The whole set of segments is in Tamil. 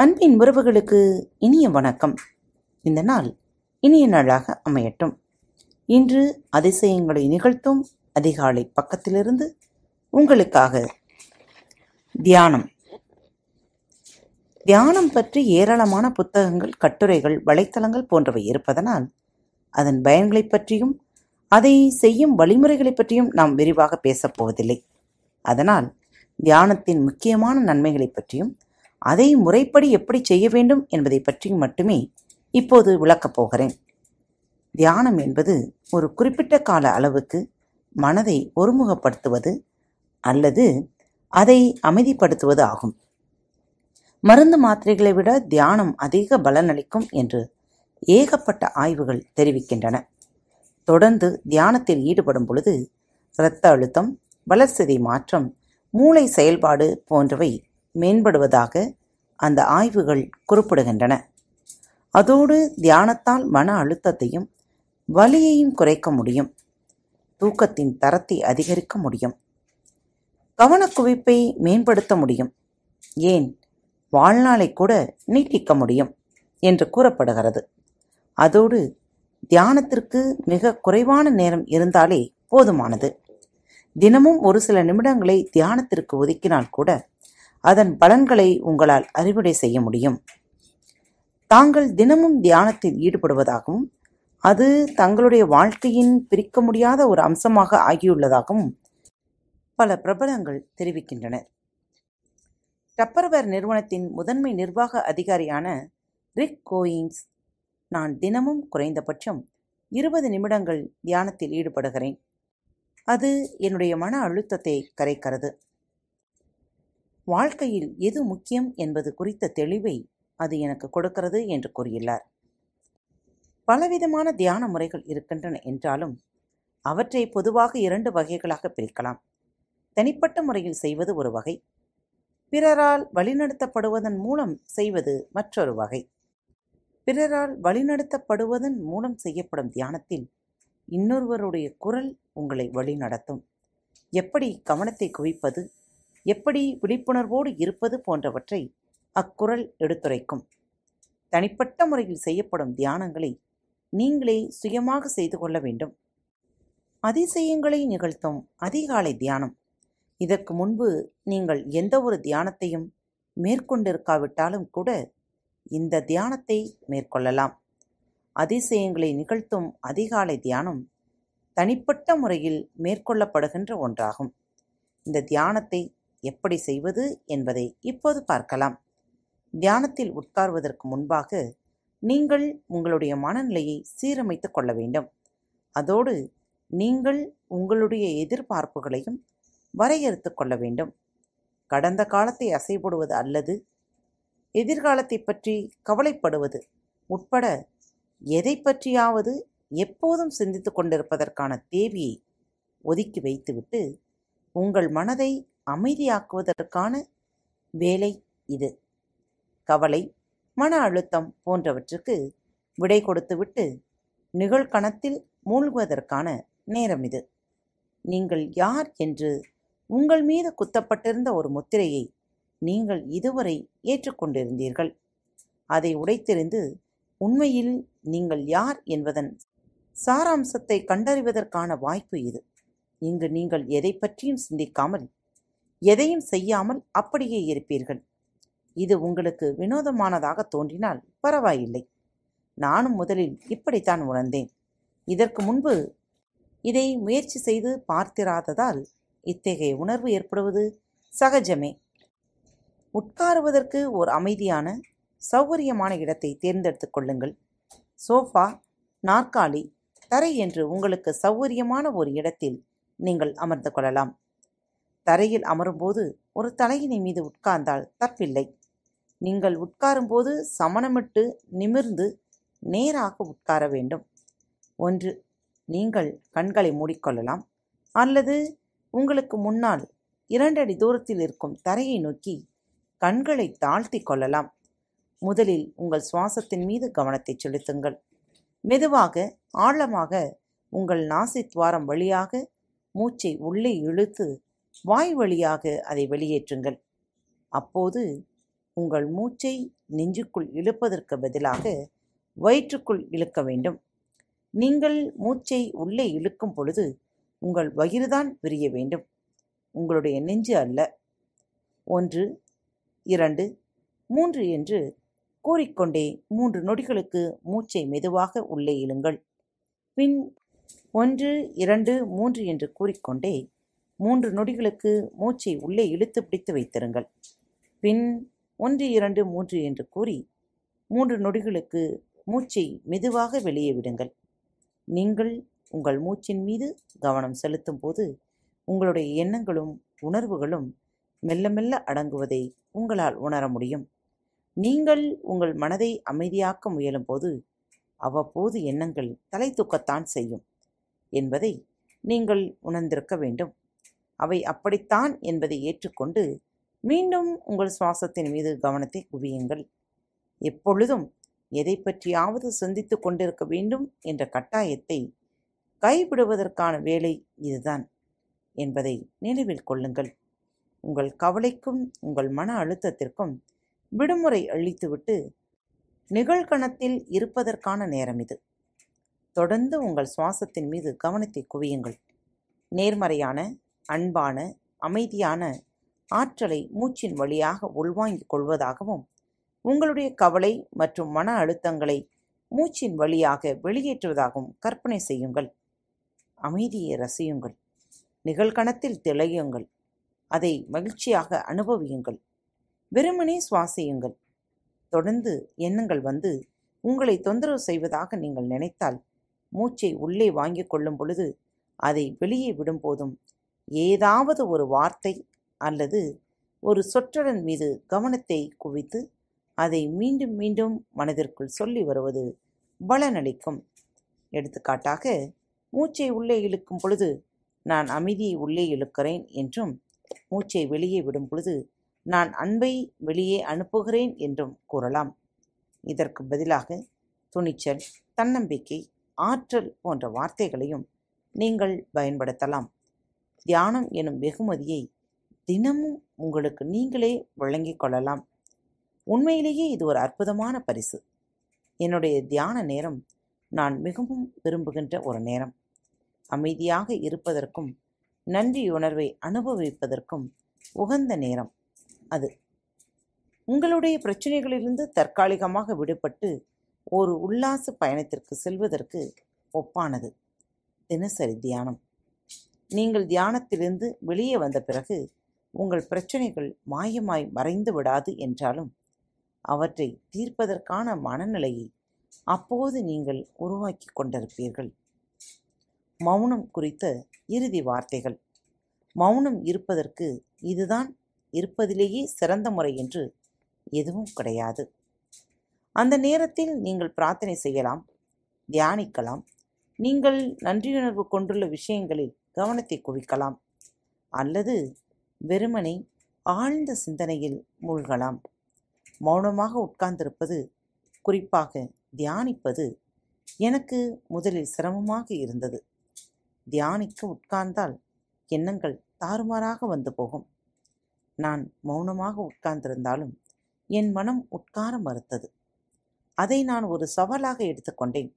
அன்பின் உறவுகளுக்கு இனிய வணக்கம். இந்த நாள் இனிய நாளாக அமையட்டும். இன்று அதிசயங்களை நிகழ்த்தும் அதிகாலை பக்கத்திலிருந்து உங்களுக்காக தியானம். தியானம் பற்றி ஏராளமான புத்தகங்கள் கட்டுரைகள் வலைத்தளங்கள் போன்றவை இருப்பதனால் அதன் பயன்களைப் பற்றியும் அதை செய்யும் வழிமுறைகளைப் பற்றியும் நாம் விரிவாக பேசப் போவதில்லை. அதனால் தியானத்தின் முக்கியமான நன்மைகளைப் பற்றியும் அதை முறைப்படி எப்படி செய்ய வேண்டும் என்பதை பற்றி மட்டுமே இப்போது விளக்கப் போகிறேன். தியானம் என்பது ஒரு குறிப்பிட்ட கால அளவுக்கு மனதை ஒருமுகப்படுத்துவது அல்லது அதை அமைதிப்படுத்துவது ஆகும். மருந்து மாத்திரைகளை விட தியானம் அதிக பலனளிக்கும் என்று ஏகப்பட்ட ஆய்வுகள் தெரிவிக்கின்றன. தொடர்ந்து தியானத்தில் ஈடுபடும் பொழுது இரத்த அழுத்தம் வளர்சிதை மாற்றம் மூளை செயல்பாடு போன்றவை மேம்படுவதாக அந்த ஆய்வுகள் குறிப்பிடுகின்றன. அதோடு தியானத்தால் மன அழுத்தத்தையும் வலியையும் குறைக்க முடியும். தூக்கத்தின் தரத்தை அதிகரிக்க முடியும். கவனக்குவிப்பை மேம்படுத்த முடியும். ஏன்? வாழ்நாளை கூட நீட்டிக்க முடியும் என்று கூறப்படுகிறது. அதோடு தியானத்திற்கு மிக குறைவான நேரம் இருந்தாலே போதுமானது. தினமும் ஒரு சில நிமிடங்களை தியானத்திற்கு ஒதுக்கினால் கூட அதன் பலன்களை உங்களால் அறுவடை செய்ய முடியும். தாங்கள் தினமும் தியானத்தில் ஈடுபடுவதாகவும் அது தங்களுடைய வாழ்க்கையின் பிரிக்க முடியாத ஒரு அம்சமாக ஆகியுள்ளதாகவும் பல பிரபலங்கள் தெரிவிக்கின்றனர் டப்பர்வேர் நிறுவனத்தின் முதன்மை நிர்வாக அதிகாரியான ரிக் கோயிங்ஸ் நான் தினமும் குறைந்தபட்சம் இருபது நிமிடங்கள் தியானத்தில் ஈடுபடுகிறேன். அது என்னுடைய மன அழுத்தத்தை கரைக்கிறது. வாழ்க்கையில் எது முக்கியம் என்பது குறித்த தெளிவை அது எனக்கு கொடுக்கிறது என்று கூறியுள்ளார். பலவிதமான தியான முறைகள் இருக்கின்றன என்றாலும் அவற்றை பொதுவாக இரண்டு வகைகளாக பிரிக்கலாம். தனிப்பட்ட முறையில் செய்வது ஒரு வகை பிறரால் வழிநடத்தப்படுவதன் மூலம் செய்வது மற்றொரு வகை. பிறரால் வழிநடத்தப்படுவதன் மூலம் செய்யப்படும் தியானத்தில் இன்னொருவருடைய குரல் உங்களை வழிநடத்தும். எப்படி கவனத்தை குவிப்பது எப்படி விழிப்புணர்வோடு இருப்பது போன்றவற்றை அக்குரல் எடுத்துரைக்கும். தனிப்பட்ட முறையில் செய்யப்படும் தியானங்களை நீங்களே சுயமாக செய்து கொள்ள வேண்டும். அதிசயங்களை நிகழ்த்தும் அதிகாலை தியானம். இதற்கு முன்பு நீங்கள் எந்த ஒரு தியானத்தையும் மேற்கொண்டிருக்காவிட்டாலும் கூட இந்த தியானத்தை மேற்கொள்ளலாம். அதிசயங்களை நிகழ்த்தும் அதிகாலை தியானம் தனிப்பட்ட முறையில் மேற்கொள்ளப்படுகின்ற ஒன்றாகும். இந்த தியானத்தை எப்படி செய்வது என்பதை இப்போது பார்க்கலாம். தியானத்தில் உட்கார்வதற்கு முன்பாக நீங்கள் உங்களுடைய மனநிலையை சீரமைத்துக் கொள்ள வேண்டும். அதோடு நீங்கள் உங்களுடைய எதிர்பார்ப்புகளையும் வரையறுத்து கொள்ள வேண்டும். கடந்த காலத்தை அசைபடுவது அல்லது எதிர்காலத்தை பற்றி கவலைப்படுவது உட்பட எதை பற்றியாவது எப்போதும் சிந்தித்து கொண்டிருப்பதற்கான தேவையை ஒதுக்கி வைத்துவிட்டு உங்கள் மனதை அமைதியாக்குவதற்கான வேலை இது. கவலை மன அழுத்தம் போன்றவற்றுக்கு விடை கொடுத்துவிட்டு நிகழ்கணத்தில் மூழ்குவதற்கான நேரம் இது. நீங்கள் யார் என்று உங்கள் மீது குத்தப்பட்டிருந்த ஒரு முத்திரையை நீங்கள் இதுவரை ஏற்றுக்கொண்டிருந்தீர்கள். அதை உடைத்தெறிந்து உண்மையில் நீங்கள் யார் என்பதன் சாராம்சத்தை கண்டறிவதற்கான வாய்ப்பு இது. இங்கு நீங்கள் எதை பற்றியும் சிந்திக்காமல் எதையும் செய்யாமல் அப்படியே இருப்பீர்கள். இது உங்களுக்கு வினோதமானதாக தோன்றினால் பரவாயில்லை. நானும் முதலில் இப்படித்தான் உணர்ந்தேன். இதற்கு முன்பு இதை முயற்சி செய்து பார்த்திராததால் இத்தகைய உணர்வு ஏற்படுவது சகஜமே. உட்காருவதற்கு ஒரு அமைதியான சௌகரியமான இடத்தை தேர்ந்தெடுத்துக் கொள்ளுங்கள். சோஃபா நாற்காலி தரை என்று உங்களுக்கு சௌகரியமான ஒரு இடத்தில் நீங்கள் அமர்ந்து கொள்ளலாம். தரையில் அமரும்போது ஒரு தலையினை மீது உட்கார்ந்தால் தப்பில்லை. நீங்கள் உட்காரும்போது சமணமிட்டு நிமிர்ந்து நேராக உட்கார வேண்டும். ஒன்று நீங்கள் கண்களை மூடிக்கொள்ளலாம். அல்லது உங்களுக்கு முன்னால் இரண்டடி தூரத்தில் இருக்கும் தரையை நோக்கி கண்களை தாழ்த்தி கொள்ளலாம். முதலில் உங்கள் சுவாசத்தின் மீது கவனத்தை செலுத்துங்கள். மெதுவாக ஆழமாக உங்கள் நாசி துவாரம் வழியாக மூச்சை உள்ளே இழுத்து வாய் வழியாக அதை வெளியேற்றுங்கள். அப்போது உங்கள் மூச்சை நெஞ்சுக்குள் இழுப்பதற்கு பதிலாக வயிற்றுக்குள் இழுக்க வேண்டும். நீங்கள் மூச்சை உள்ளே இழுக்கும் பொழுது உங்கள் வயிறுதான் விரிய வேண்டும். உங்களுடைய நெஞ்சு அல்ல. ஒன்று இரண்டு மூன்று என்று கூறிக்கொண்டே மூன்று நொடிகளுக்கு மூச்சை மெதுவாக உள்ளே இழுங்கள். பின் ஒன்று இரண்டு மூன்று என்று கூறிக்கொண்டே மூன்று நொடிகளுக்கு மூச்சை உள்ளே இழுத்து பிடித்து வைத்திருங்கள். பின் ஒன்று இரண்டு மூன்று என்று கூறி மூன்று நொடிகளுக்கு மூச்சை மெதுவாக வெளியே விடுங்கள். நீங்கள் உங்கள் மூச்சின் மீது கவனம் செலுத்தும் போது உங்களுடைய எண்ணங்களும் உணர்வுகளும் மெல்ல மெல்ல அடங்குவதை உங்களால் உணர முடியும். நீங்கள் உங்கள் மனதை அமைதியாக்க முயலும்போது அவ்வப்போது எண்ணங்கள் தலை தூக்கத்தான் செய்யும் என்பதை நீங்கள் உணர்ந்திருக்க வேண்டும். அவை அப்படித்தான் என்பதை ஏற்றுக்கொண்டு மீண்டும் உங்கள் சுவாசத்தின் மீது கவனத்தை குவியுங்கள். எப்பொழுதும் எதை பற்றியாவது சிந்தித்து கொண்டிருக்க வேண்டும் என்ற கட்டாயத்தை கைவிடுவதற்கான வேலை இதுதான் என்பதை நினைவில் கொள்ளுங்கள். உங்கள் கவலைக்கும் உங்கள் மன அழுத்தத்திற்கும் விடுமுறை அளித்துவிட்டு நிகழ்கணத்தில் இருப்பதற்கான நேரம் இது. தொடர்ந்து உங்கள் சுவாசத்தின் மீது கவனத்தை குவியுங்கள். நேர்மறையான அன்பான அமைதியான ஆற்றலை மூச்சின் வழியாக உள்வாங்கிக் கொள்வதாகவும் உங்களுடைய கவலை மற்றும் மன அழுத்தங்களை மூச்சின் வழியாக வெளியேற்றுவதாகவும் கற்பனை செய்யுங்கள். அமைதியை ரசியுங்கள். நிகழ்கணத்தில் திளையுங்கள். அதை மகிழ்ச்சியாக அனுபவியுங்கள். வெறுமனே சுவாசியுங்கள். தொடர்ந்து எண்ணங்கள் வந்து உங்களை தொந்தரவு செய்வதாக நீங்கள் நினைத்தால் மூச்சை உள்ளே வாங்கிக் கொள்ளும் பொழுது அதை வெளியே விடும்போதும் ஏதாவது ஒரு வார்த்தை அல்லது ஒரு சொற்றொடன் மீது கவனத்தை குவித்து அதை மீண்டும் மீண்டும் மனதிற்குள் சொல்லி வருவது பலனளிக்கும். எடுத்துக்காட்டாக மூச்சை உள்ளே இழுக்கும் பொழுது நான் அமைதியை உள்ளே இழுக்கிறேன் என்றும் மூச்சை வெளியே விடும் பொழுது நான் அன்பை வெளியே அனுப்புகிறேன் என்றும் கூறலாம். இதற்கு பதிலாக துணிச்சல் தன்னம்பிக்கை ஆற்றல் போன்ற வார்த்தைகளையும் நீங்கள் பயன்படுத்தலாம். தியானம் எனும் வெகுமதியை தினமும் உங்களுக்கு நீங்களே வழங்கிக் கொள்ளலாம். உண்மையிலேயே இது ஒரு அற்புதமான பரிசு. என்னுடைய தியான நேரம் நான் மிகவும் விரும்புகின்ற ஒரு நேரம். அமைதியாக இருப்பதற்கும் நன்றியுணர்வை அனுபவிப்பதற்கும் உகந்த நேரம் அது. உங்களுடைய பிரச்சனைகளிலிருந்து தற்காலிகமாக விடுபட்டு ஒரு உல்லாச பயணத்திற்கு செல்வதற்கு ஒப்பானது. தினசரி தியானம். நீங்கள் தியானத்திலிருந்து வெளியே வந்த பிறகு உங்கள் பிரச்சனைகள் மாயமாய் மறைந்து விடாது என்றாலும் அவற்றை தீர்ப்பதற்கான மனநிலையை அப்போது நீங்கள் உருவாக்கி கொண்டிருப்பீர்கள். மௌனம் குறித்த இறுதி வார்த்தைகள். மௌனம் இருப்பதற்கு இதுதான் இருப்பதிலேயே சிறந்த முறை என்று எதுவும் கிடையாது. அந்த நேரத்தில் நீங்கள் பிரார்த்தனை செய்யலாம் தியானிக்கலாம். நீங்கள் நன்றியுணர்வு கொண்டுள்ள விஷயங்களில் கவனத்தை குவிக்கலாம். அல்லது வெறுமனை ஆழ்ந்த சிந்தனையில் மூழ்கலாம். மௌனமாக உட்கார்ந்திருப்பது குறிப்பாக தியானிப்பது எனக்கு முதலில் சிரமமாக இருந்தது. தியானிக்க உட்கார்ந்தால் எண்ணங்கள் தாறுமாறாக வந்து போகும். நான் மௌனமாக உட்கார்ந்திருந்தாலும் என் மனம் உட்கார மறுத்தது. அதை நான் ஒரு சவாலாக எடுத்துக்கொண்டேன்.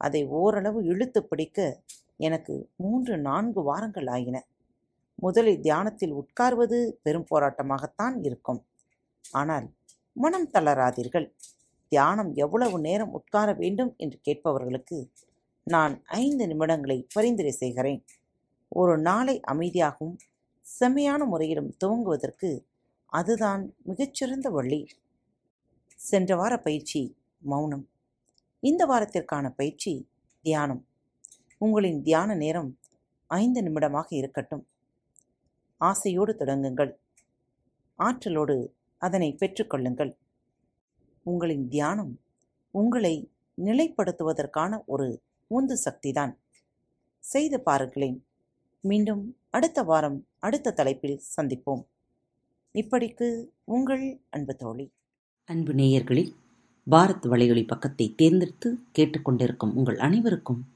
அதை ஓரளவு இழுத்து பிடிக்க எனக்கு மூன்று நான்கு வாரங்கள் ஆயின. முதலில் தியானத்தில் உட்கார்வது பெரும் போராட்டமாகத்தான் இருக்கும். ஆனால் மனம் தளராதீர்கள். தியானம் எவ்வளவு நேரம் உட்கார வேண்டும் என்று கேட்பவர்களுக்கு நான் ஐந்து நிமிடங்களை பரிந்துரை செய்கிறேன். ஒரு நாளை அமைதியாகவும் செம்மையான முறையிலும் துவங்குவதற்கு அதுதான் மிகச்சிறந்த வழி. சென்ற வார பயிற்சி மௌனம். இந்த வாரத்திற்கான பயிற்சி தியானம். உங்களின் தியான நேரம் ஐந்து நிமிடமாக இருக்கட்டும். ஆசையோடு தொடங்குங்கள். ஆற்றலோடு அதனை பெற்றுக்கொள்ளுங்கள் உங்களின் தியானம் உங்களை நிலைப்படுத்துவதற்கான ஒரு உந்து சக்திதான். செய்து பாருங்களேன். மீண்டும் அடுத்த வாரம் அடுத்த தலைப்பில் சந்திப்போம். இப்படிக்கு உங்கள் அன்பு தோழி. அன்பு நேயர்களில் பாரத் வலையொலி பக்கத்தை தேர்ந்தெடுத்து கேட்டுக்கொண்டிருக்கும் உங்கள் அனைவருக்கும்